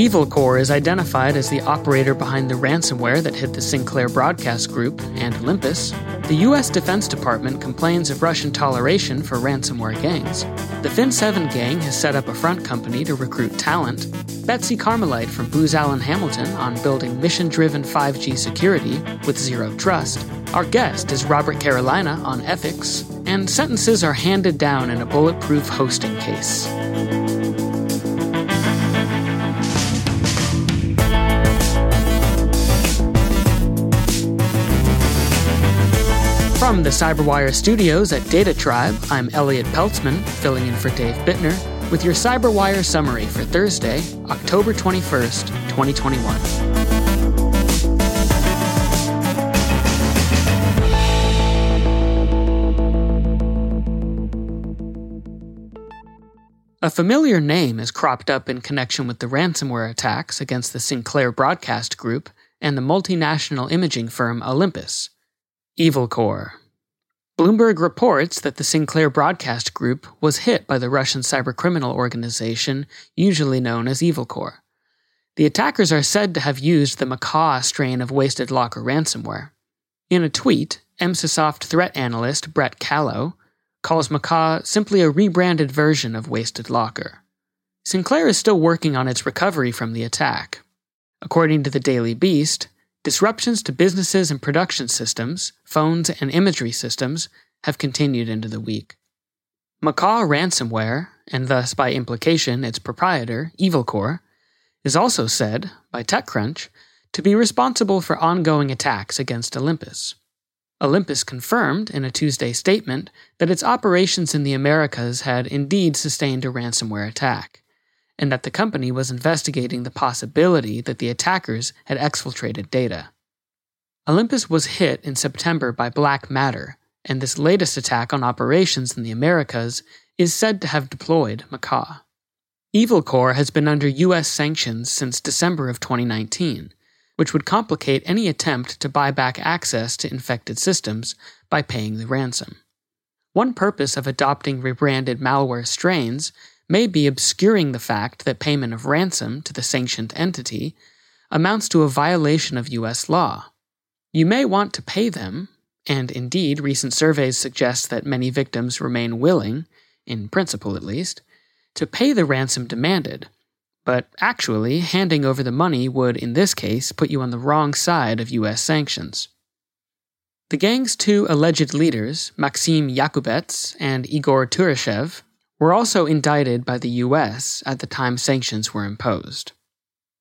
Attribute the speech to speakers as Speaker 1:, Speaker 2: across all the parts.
Speaker 1: Evil Corps is identified as the operator behind the ransomware that hit the Sinclair Broadcast Group and Olympus. The U.S. Defense Department complains of Russian toleration for ransomware gangs. The Fin7 gang has set up a front company to recruit talent. Betsy Carmelite from Booz Allen Hamilton on building mission driven 5G security with zero trust. Our guest is Robert Carolina on ethics. And sentences are handed down in a bulletproof hosting case. From the Cyberwire studios at Data Tribe, I'm Elliot Peltzman, filling in for Dave Bittner, with your Cyberwire summary for Thursday, October 21st, 2021. A familiar name has cropped up in connection with the ransomware attacks against the Sinclair Broadcast Group and the multinational imaging firm Olympus. Evil Corps. Bloomberg reports that the Sinclair Broadcast Group was hit by the Russian cybercriminal organization usually known as Evil Corps. The attackers are said to have used the Macaw strain of Wasted Locker ransomware. In a tweet, Emsisoft threat analyst Brett Callow calls Macaw simply a rebranded version of Wasted Locker. Sinclair is still working on its recovery from the attack. According to the Daily Beast, Disruptions to businesses and production systems, phones, and imagery systems have continued into the week. Macaw ransomware, and thus by implication its proprietor, Evil Corps, is also said, by TechCrunch, to be responsible for ongoing attacks against Olympus. Olympus confirmed in a Tuesday statement that its operations in the Americas had indeed sustained a ransomware attack and that the company was investigating the possibility that the attackers had exfiltrated data. Olympus was hit in September by Black Matter, and this latest attack on operations in the Americas is said to have deployed Macaw. Evil Corps has been under U.S. sanctions since December of 2019, which would complicate any attempt to buy back access to infected systems by paying the ransom. One purpose of adopting rebranded malware strains may be obscuring the fact that payment of ransom to the sanctioned entity amounts to a violation of U.S. law. You may want to pay them, and indeed, recent surveys suggest that many victims remain willing, in principle at least, to pay the ransom demanded. But actually, handing over the money would, in this case, put you on the wrong side of U.S. sanctions. The gang's two alleged leaders, Maxim Yakubets and Igor Turashev, were also indicted by the U.S. at the time sanctions were imposed.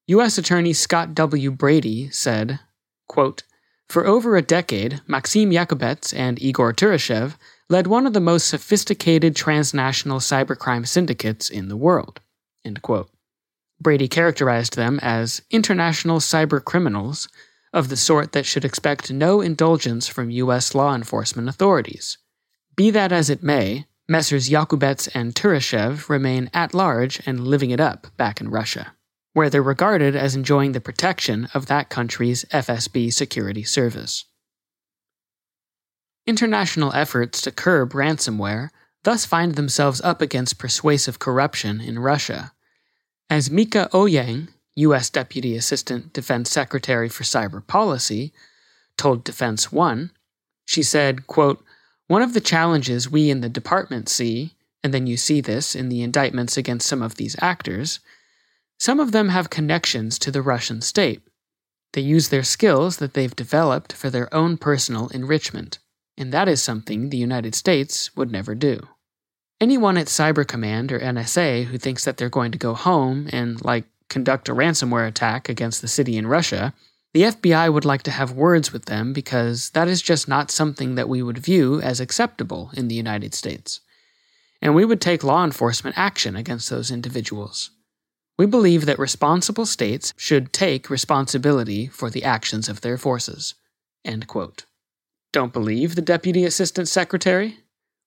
Speaker 1: U.S. Attorney Scott W. Brady said, quote, For over a decade, Maxim Yakubets and Igor Turashev led one of the most sophisticated transnational cybercrime syndicates in the world. End quote. Brady characterized them as international cyber criminals of the sort that should expect no indulgence from U.S. law enforcement authorities. Be that as it may, Messrs. Yakubets and Turashev remain at large and living it up back in Russia, where they're regarded as enjoying the protection of that country's FSB security service. International efforts to curb ransomware thus find themselves up against persuasive corruption in Russia. As Mieke Eoyang, U.S. Deputy Assistant Defense Secretary for Cyber Policy, told Defense One, she said, quote, One of the challenges we in the department see, and then you see this in the indictments against some of these actors, some of them have connections to the Russian state. They use their skills that they've developed for their own personal enrichment, and that is something the United States would never do. Anyone at Cyber Command or NSA who thinks that they're going to go home and, like, conduct a ransomware attack against the city in Russia, the FBI would like to have words with them because that is just not something that we would view as acceptable in the United States. And we would take law enforcement action against those individuals. We believe that responsible states should take responsibility for the actions of their forces. Don't believe the Deputy Assistant Secretary?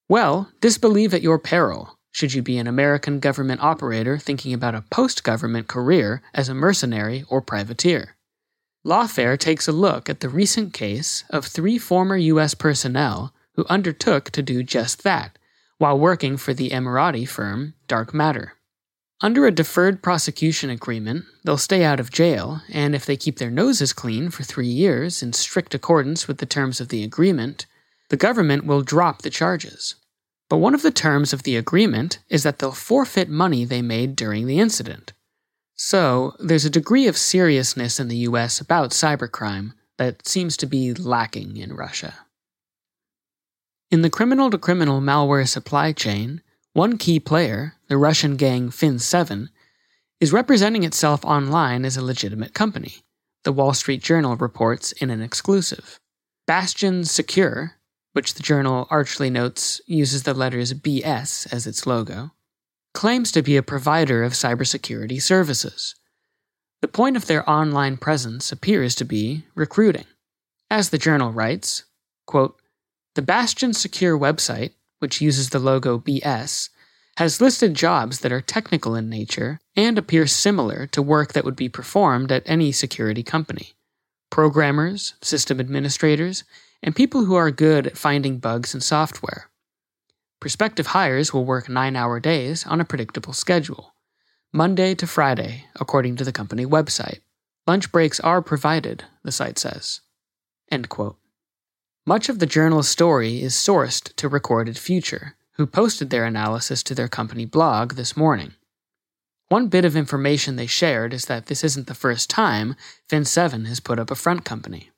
Speaker 1: Well, disbelieve at your peril, should you be an American government operator thinking about a post government career as a mercenary or privateer. Lawfare takes a look at the recent case of three former U.S. personnel who undertook to do just that while working for the Emirati firm Dark Matter. Under a deferred prosecution agreement, they'll stay out of jail, and if they keep their noses clean for three years in strict accordance with the terms of the agreement, the government will drop the charges. But one of the terms of the agreement is that they'll forfeit money they made during the incident. So, there's a degree of seriousness in the US about cybercrime that seems to be lacking in Russia. In the criminal to criminal malware supply chain, one key player, the Russian gang Fin7, is representing itself online as a legitimate company, the Wall Street Journal reports in an exclusive. Bastion Secure, which the journal archly notes uses the letters BS as its logo, claims to be a provider of cybersecurity services. The point of their online presence appears to be recruiting. As the journal writes, quote, the Bastion Secure website which uses the logo BS, has listed jobs that are technical in nature and appear similar to work that would be performed at any security company. Programmers, system administrators, and people who are good at finding bugs in software. Prospective hires will work nine hour days on a predictable schedule, Monday to Friday, according to the company website. Lunch breaks are provided, the site says. Much of the journal's story is sourced to Recorded Future, who posted their analysis to their company blog this morning. One bit of information they shared is that this isn't the first time Fin7 has put up a front company.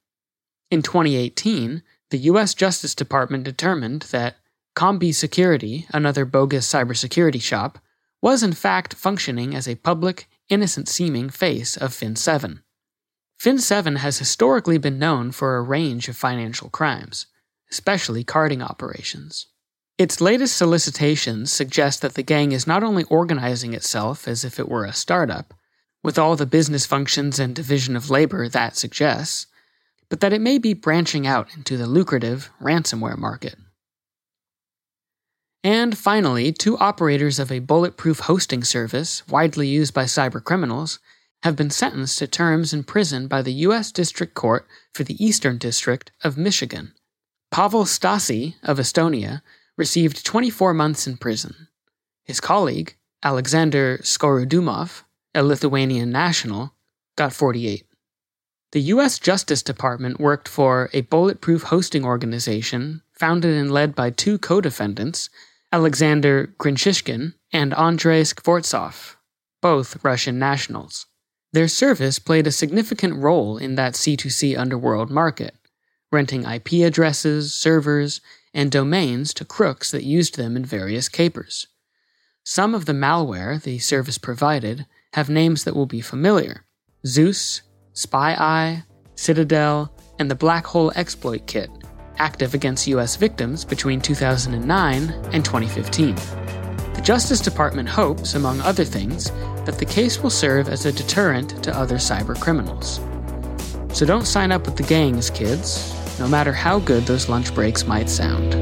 Speaker 1: In 2018, the U.S. Justice Department determined that Combi Security, another bogus cybersecurity shop, was in fact functioning as a public, innocent seeming face of Fin7. Fin7 has historically been known for a range of financial crimes, especially carding operations. Its latest solicitations suggest that the gang is not only organizing itself as if it were a startup, with all the business functions and division of labor that suggests, but that it may be branching out into the lucrative ransomware market. And finally, two operators of a bulletproof hosting service widely used by cybercriminals have been sentenced to terms in prison by the U.S. District Court for the Eastern District of Michigan. Pavel Stassi of Estonia received 24 months in prison. His colleague, Alexander Skorodumov, a Lithuanian national, got 48. The U.S. Justice Department worked for a bulletproof hosting organization founded and led by two co defendants, Alexander Grichishkin and Andrei Skvortsov, both Russian nationals. Their service played a significant role in that C2C underworld market, renting IP addresses, servers, and domains to crooks that used them in various capers. Some of the malware the service provided have names that will be familiar Zeus, SpyEye, Citadel, and the Black Hole Exploit Kit, active against US victims between 2009 and 2015. The Justice Department hopes, among other things, that the case will serve as a deterrent to other cyber criminals. So don't sign up with the gangs, kids, no matter how good those lunch breaks might sound.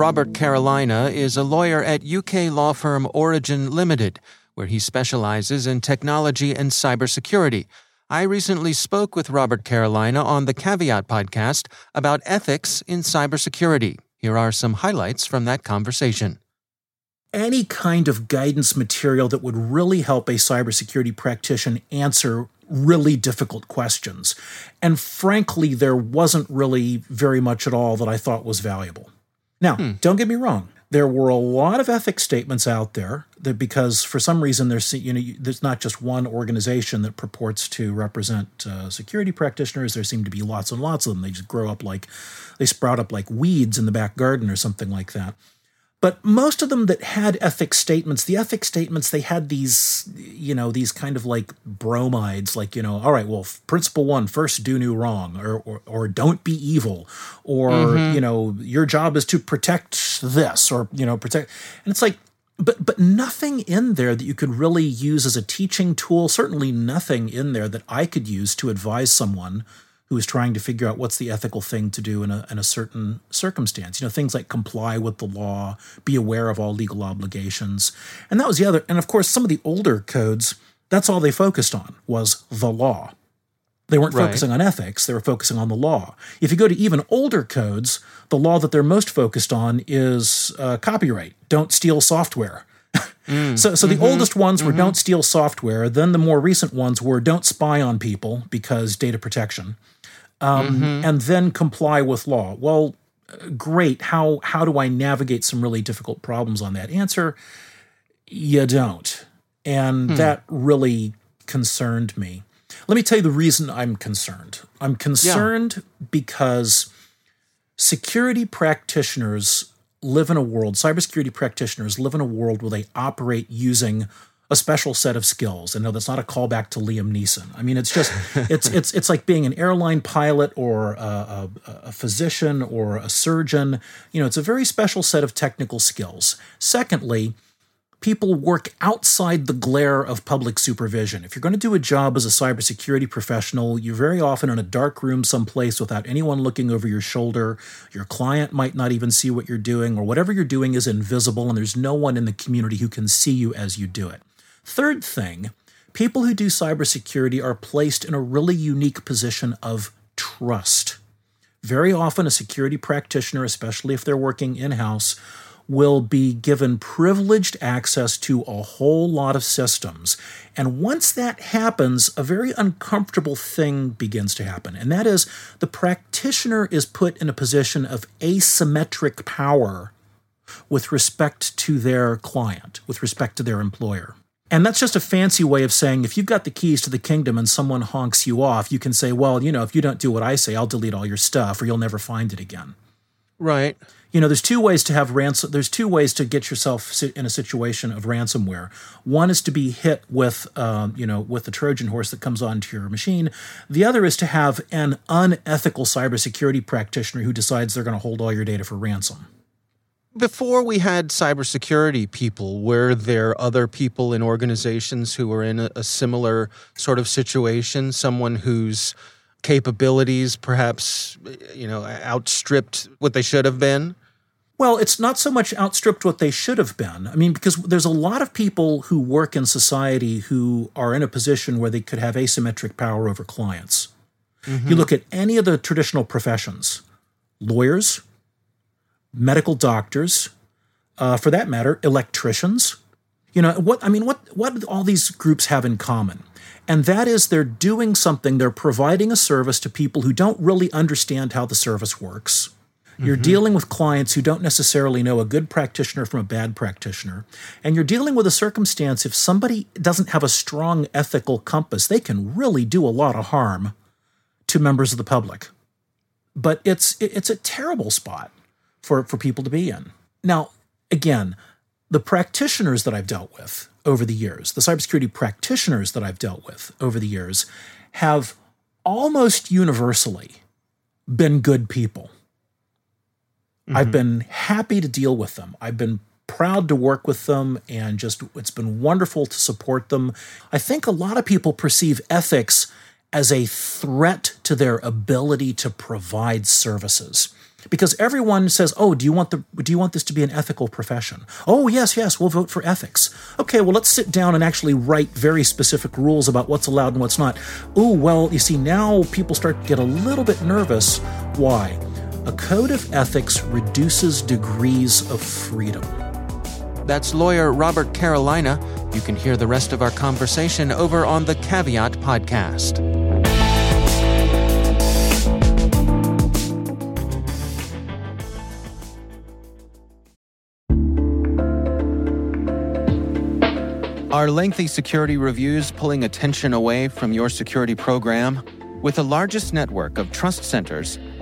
Speaker 2: Robert Carolina is a lawyer at UK law firm Origin Limited, where he specializes in technology and cybersecurity. I recently spoke with Robert Carolina on the Caveat podcast about ethics in cybersecurity. Here are some highlights from that conversation.
Speaker 3: Any kind of guidance material that would really help a cybersecurity practitioner answer really difficult questions. And frankly, there wasn't really very much at all that I thought was valuable. Now, hmm. don't get me wrong. There were a lot of ethics statements out there that because for some reason there's you know there's not just one organization that purports to represent uh, security practitioners. There seem to be lots and lots of them. They just grow up like they sprout up like weeds in the back garden or something like that. But most of them that had ethics statements, the ethics statements, they had these, you know, these kind of like bromides, like, you know, all right, well, principle one, first do no wrong, or, or, or don't be evil, or, mm-hmm. you know, your job is to protect this, or, you know, protect. And it's like, but but nothing in there that you could really use as a teaching tool certainly nothing in there that i could use to advise someone who is trying to figure out what's the ethical thing to do in a, in a certain circumstance. You know, things like comply with the law, be aware of all legal obligations. And that was the other. And of course, some of the older codes, that's all they focused on was the law. They weren't right. focusing on ethics, they were focusing on the law. If you go to even older codes, the law that they're most focused on is uh, copyright. Don't steal software. Mm, so, so the mm-hmm, oldest ones were mm-hmm. don't steal software. Then the more recent ones were don't spy on people because data protection um, mm-hmm. and then comply with law. Well, great. How how do I navigate some really difficult problems on that? Answer: You don't, and hmm. that really concerned me. Let me tell you the reason I'm concerned. I'm concerned yeah. because security practitioners live in a world, cybersecurity practitioners live in a world where they operate using a special set of skills. And no, that's not a callback to Liam Neeson. I mean, it's just it's it's it's like being an airline pilot or a, a, a, physician or a surgeon. You know, it's a very special set of technical skills. Secondly, people work outside the glare of public supervision. If you're going to do a job as a cybersecurity professional, you're very often in a dark room someplace without anyone looking over your shoulder. Your client might not even see what you're doing, or whatever you're doing is invisible, and there's no one in the community who can see you as you do it. Third thing, people who do cybersecurity are placed in a really unique position of trust. Very often, a security practitioner, especially if they're working in house, will be given privileged access to a whole lot of systems. And once that happens, a very uncomfortable thing begins to happen. And that is the practitioner is put in a position of asymmetric power with respect to their client, with respect to their employer. And that's just a fancy way of saying if you've got the keys to the kingdom and someone honks you off, you can say, well, you know, if you don't do what I say, I'll delete all your stuff or you'll never find it again.
Speaker 2: Right.
Speaker 3: You know, there's two ways to have ransom. There's two ways to get yourself in a situation of ransomware. One is to be hit with, um, you know, with the Trojan horse that comes onto your machine. The other is to have an unethical cybersecurity practitioner who decides they're going to hold all your data for ransom.
Speaker 2: Before we had cybersecurity people, were there other people in organizations who were in a, a similar sort of situation? Someone whose capabilities perhaps, you know, outstripped what they should have been?
Speaker 3: Well, it's not so much outstripped what they should have been. I mean, because there's a lot of people who work in society who are in a position where they could have asymmetric power over clients. Mm-hmm. You look at any of the traditional professions lawyers, medical doctors, uh, for that matter, electricians. You know, what I mean, what, what all these groups have in common? And that is they're doing something, they're providing a service to people who don't really understand how the service works you're mm-hmm. dealing with clients who don't necessarily know a good practitioner from a bad practitioner. And you're dealing with a circumstance if somebody doesn't have a strong ethical compass, they can really do a lot of harm to members of the public. But it's it's a terrible spot for, for people to be in. Now, again, the practitioners that I've dealt with over the years, the cybersecurity practitioners that I've dealt with over the years, have almost universally been good people. Mm-hmm. I've been happy to deal with them. I've been proud to work with them and just it's been wonderful to support them. I think a lot of people perceive ethics as a threat to their ability to provide services. Because everyone says, "Oh, do you want the do you want this to be an ethical profession?" "Oh, yes, yes, we'll vote for ethics." "Okay, well, let's sit down and actually write very specific rules about what's allowed and what's not." "Oh, well, you see now people start to get a little bit nervous. Why?" A code of ethics reduces degrees of freedom.
Speaker 2: That's lawyer Robert Carolina. You can hear the rest of our conversation over on the Caveat podcast. Are lengthy security reviews pulling attention away from your security program? With the largest network of trust centers,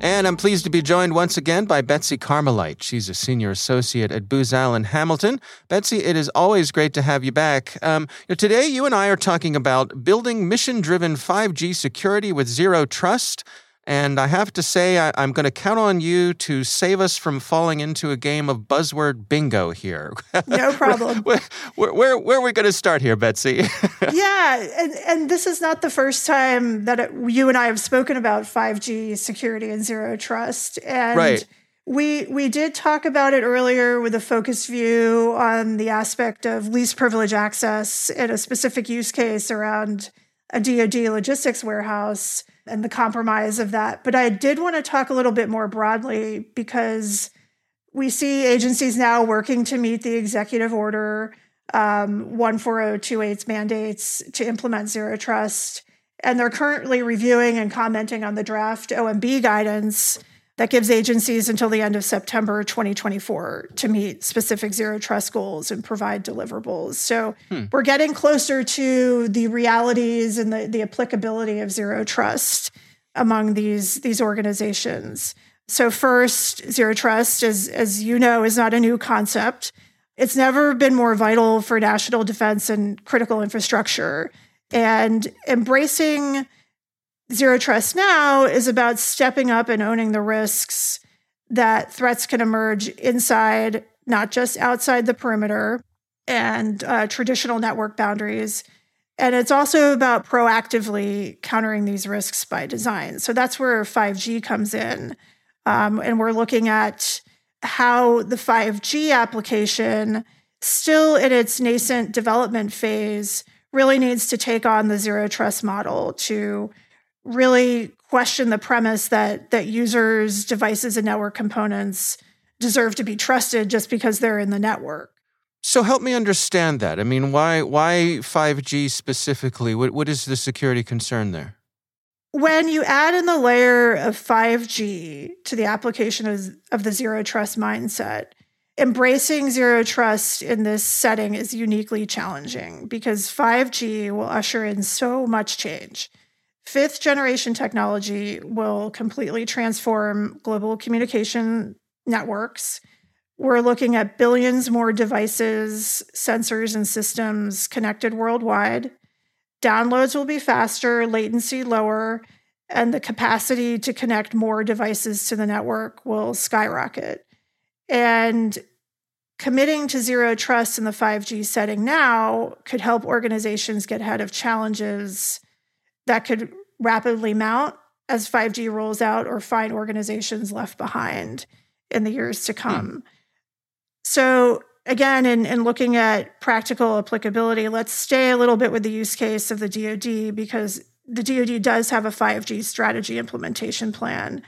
Speaker 2: And I'm pleased to be joined once again by Betsy Carmelite. She's a senior associate at Booz Allen Hamilton. Betsy, it is always great to have you back. Um, today, you and I are talking about building mission driven 5G security with zero trust. And I have to say, I, am going to count on you to save us from falling into a game of buzzword bingo here.
Speaker 4: No problem.
Speaker 2: where, where, where, where, are we going to start here, Betsy?
Speaker 4: yeah. And, and this is not the first time that it, you and I have spoken about 5G security and zero trust. And
Speaker 2: right.
Speaker 4: We, we did talk about it earlier with a focus view on the aspect of least privilege access in a specific use case around a DoD logistics warehouse and the compromise of that. But I did want to talk a little bit more broadly because we see agencies now working to meet the executive order um, 14028's mandates to implement zero trust. And they're currently reviewing and commenting on the draft OMB guidance that gives agencies until the end of September 2024 to meet specific zero trust goals and provide deliverables. So hmm. we're getting closer to the realities and the, the applicability of zero trust among these, these organizations. So first, zero trust, as, as you know, is not a new concept. It's never been more vital for national defense and critical infrastructure. And embracing Zero Trust Now is about stepping up and owning the risks that threats can emerge inside, not just outside the perimeter and uh, traditional network boundaries. And it's also about proactively countering these risks by design. So that's where 5G comes in. Um, and we're looking at how the 5G application, still in its nascent development phase, really needs to take on the zero trust model to really question the premise that that users, devices, and network components deserve to be trusted just because they're in the network.
Speaker 2: So help me understand that. I mean, why why 5G specifically? What what is the security concern there?
Speaker 4: When you add in the layer of 5G to the application of, of the zero trust mindset, embracing zero trust in this setting is uniquely challenging because 5G will usher in so much change. Fifth generation technology will completely transform global communication networks. We're looking at billions more devices, sensors, and systems connected worldwide. Downloads will be faster, latency lower, and the capacity to connect more devices to the network will skyrocket. And committing to zero trust in the 5G setting now could help organizations get ahead of challenges that could rapidly mount as 5G rolls out or find organizations left behind in the years to hmm. come. So, again, in, in looking at practical applicability, let's stay a little bit with the use case of the DoD because the DoD does have a 5G strategy implementation plan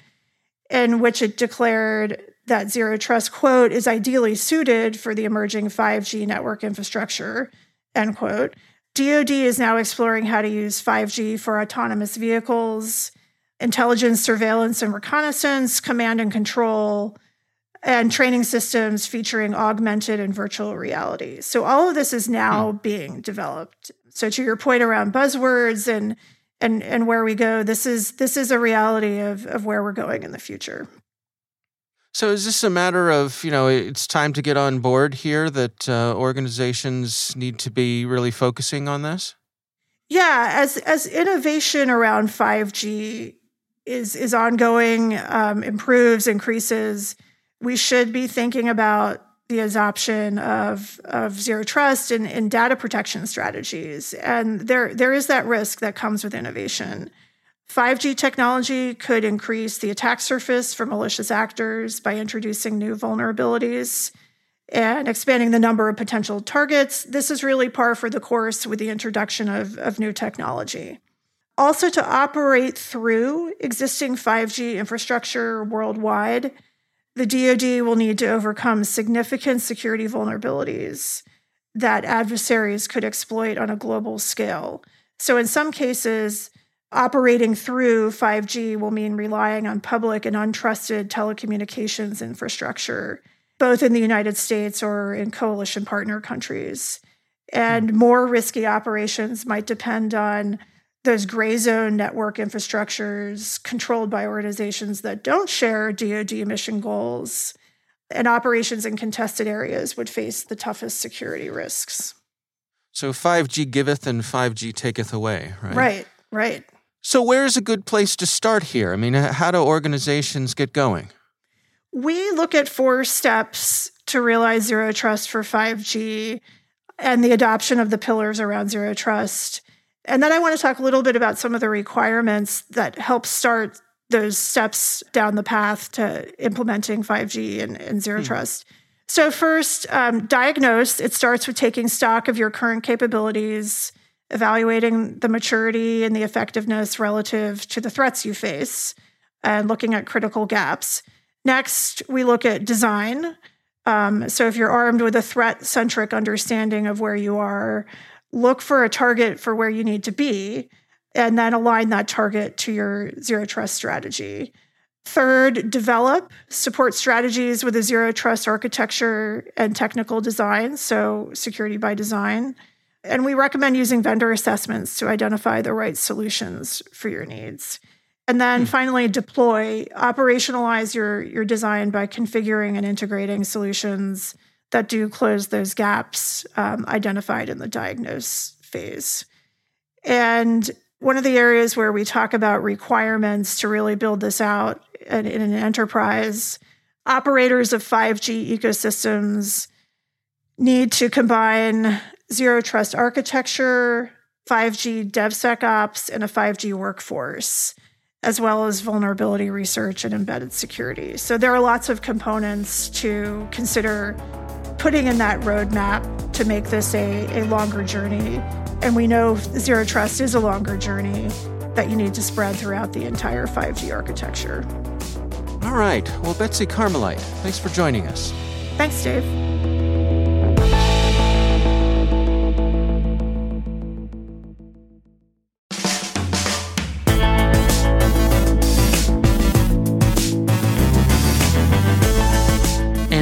Speaker 4: in which it declared that zero trust quote is ideally suited for the emerging 5G network infrastructure end quote DoD is now exploring how to use 5G for autonomous vehicles, intelligence, surveillance, and reconnaissance, command and control, and training systems featuring augmented and virtual reality. So all of this is now mm. being developed. So to your point around buzzwords and and and where we go, this is this is a reality of of where we're going in the future.
Speaker 2: So is this a matter of, you know, it's time to get on board here that uh, organizations need to be really focusing on this?
Speaker 4: Yeah, as as innovation around 5G is is ongoing, um, improves, increases, we should be thinking about the adoption of, of zero trust and, and data protection strategies. And there there is that risk that comes with innovation. 5G technology could increase the attack surface for malicious actors by introducing new vulnerabilities and expanding the number of potential targets. This is really par for the course with the introduction of, of new technology. Also, to operate through existing 5G infrastructure worldwide, the DoD will need to overcome significant security vulnerabilities that adversaries could exploit on a global scale. So, in some cases, operating through 5G will mean relying on public and untrusted telecommunications infrastructure, both in the United States or in coalition partner countries. And hmm. more risky operations might depend on those gray zone network infrastructures controlled by organizations that don't share DoD mission goals. And operations in contested areas would face the toughest security risks.
Speaker 2: So 5G giveth and 5G taketh away, right?
Speaker 4: Right, right.
Speaker 2: So, where is a good place to start here? I mean, how do organizations get going?
Speaker 4: We look at four steps to realize zero trust for 5G and the adoption of the pillars around zero trust. And then I want to talk a little bit about some of the requirements that help start those steps down the path to implementing 5G and, and zero hmm. trust. So, first, um, diagnose. It starts with taking stock of your current capabilities evaluating the maturity and the effectiveness relative to the threats you face, and looking at critical gaps. Next, we look at design. Um, so, if you're armed with a threat centric understanding of where you are, look for a target for where you need to be, and then align that target to your zero trust strategy. Third, develop support strategies with a zero trust architecture and technical design, so security by design. And we recommend using vendor assessments to identify the right solutions for your needs. And then hmm. finally, deploy, operationalize your, your design by configuring and integrating solutions that do close those gaps um, identified in the diagnose phase. And one of the areas where we talk about requirements to really build this out in, in an enterprise, operators of 5G ecosystems need to combine zero trust architecture, 5G DevSecOps, and a 5G workforce. as well as vulnerability research and embedded security. So there are lots of components to consider putting in that roadmap to make this a, a longer journey. And we know zero trust is a longer journey that you need to spread throughout the entire 5G architecture.
Speaker 2: All right. Well, Betsy Carmelite, thanks for joining us.
Speaker 4: Thanks, Dave.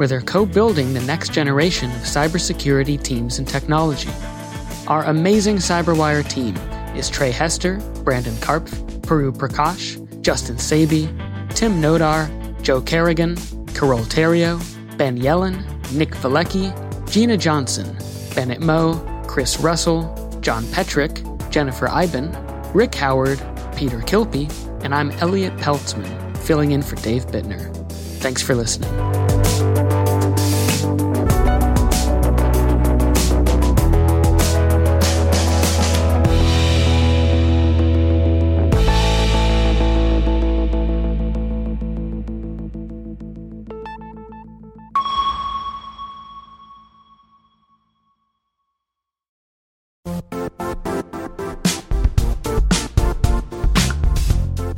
Speaker 1: where they're co building the next generation of cybersecurity teams and technology. Our amazing Cyberwire team is Trey Hester, Brandon Karpf, Puru Prakash, Justin Sabie, Tim Nodar, Joe Kerrigan, Carol Theriault, Ben Yelin, Nick Veliky, Gina Johnson, Bennett Moe, Chris Russell, John Petrick, Jennifer Eiben, Rick Howard, Peter Kilpe, and I'm Elliot Peltzman, filling in for Dave Bittner. Thanks for listening.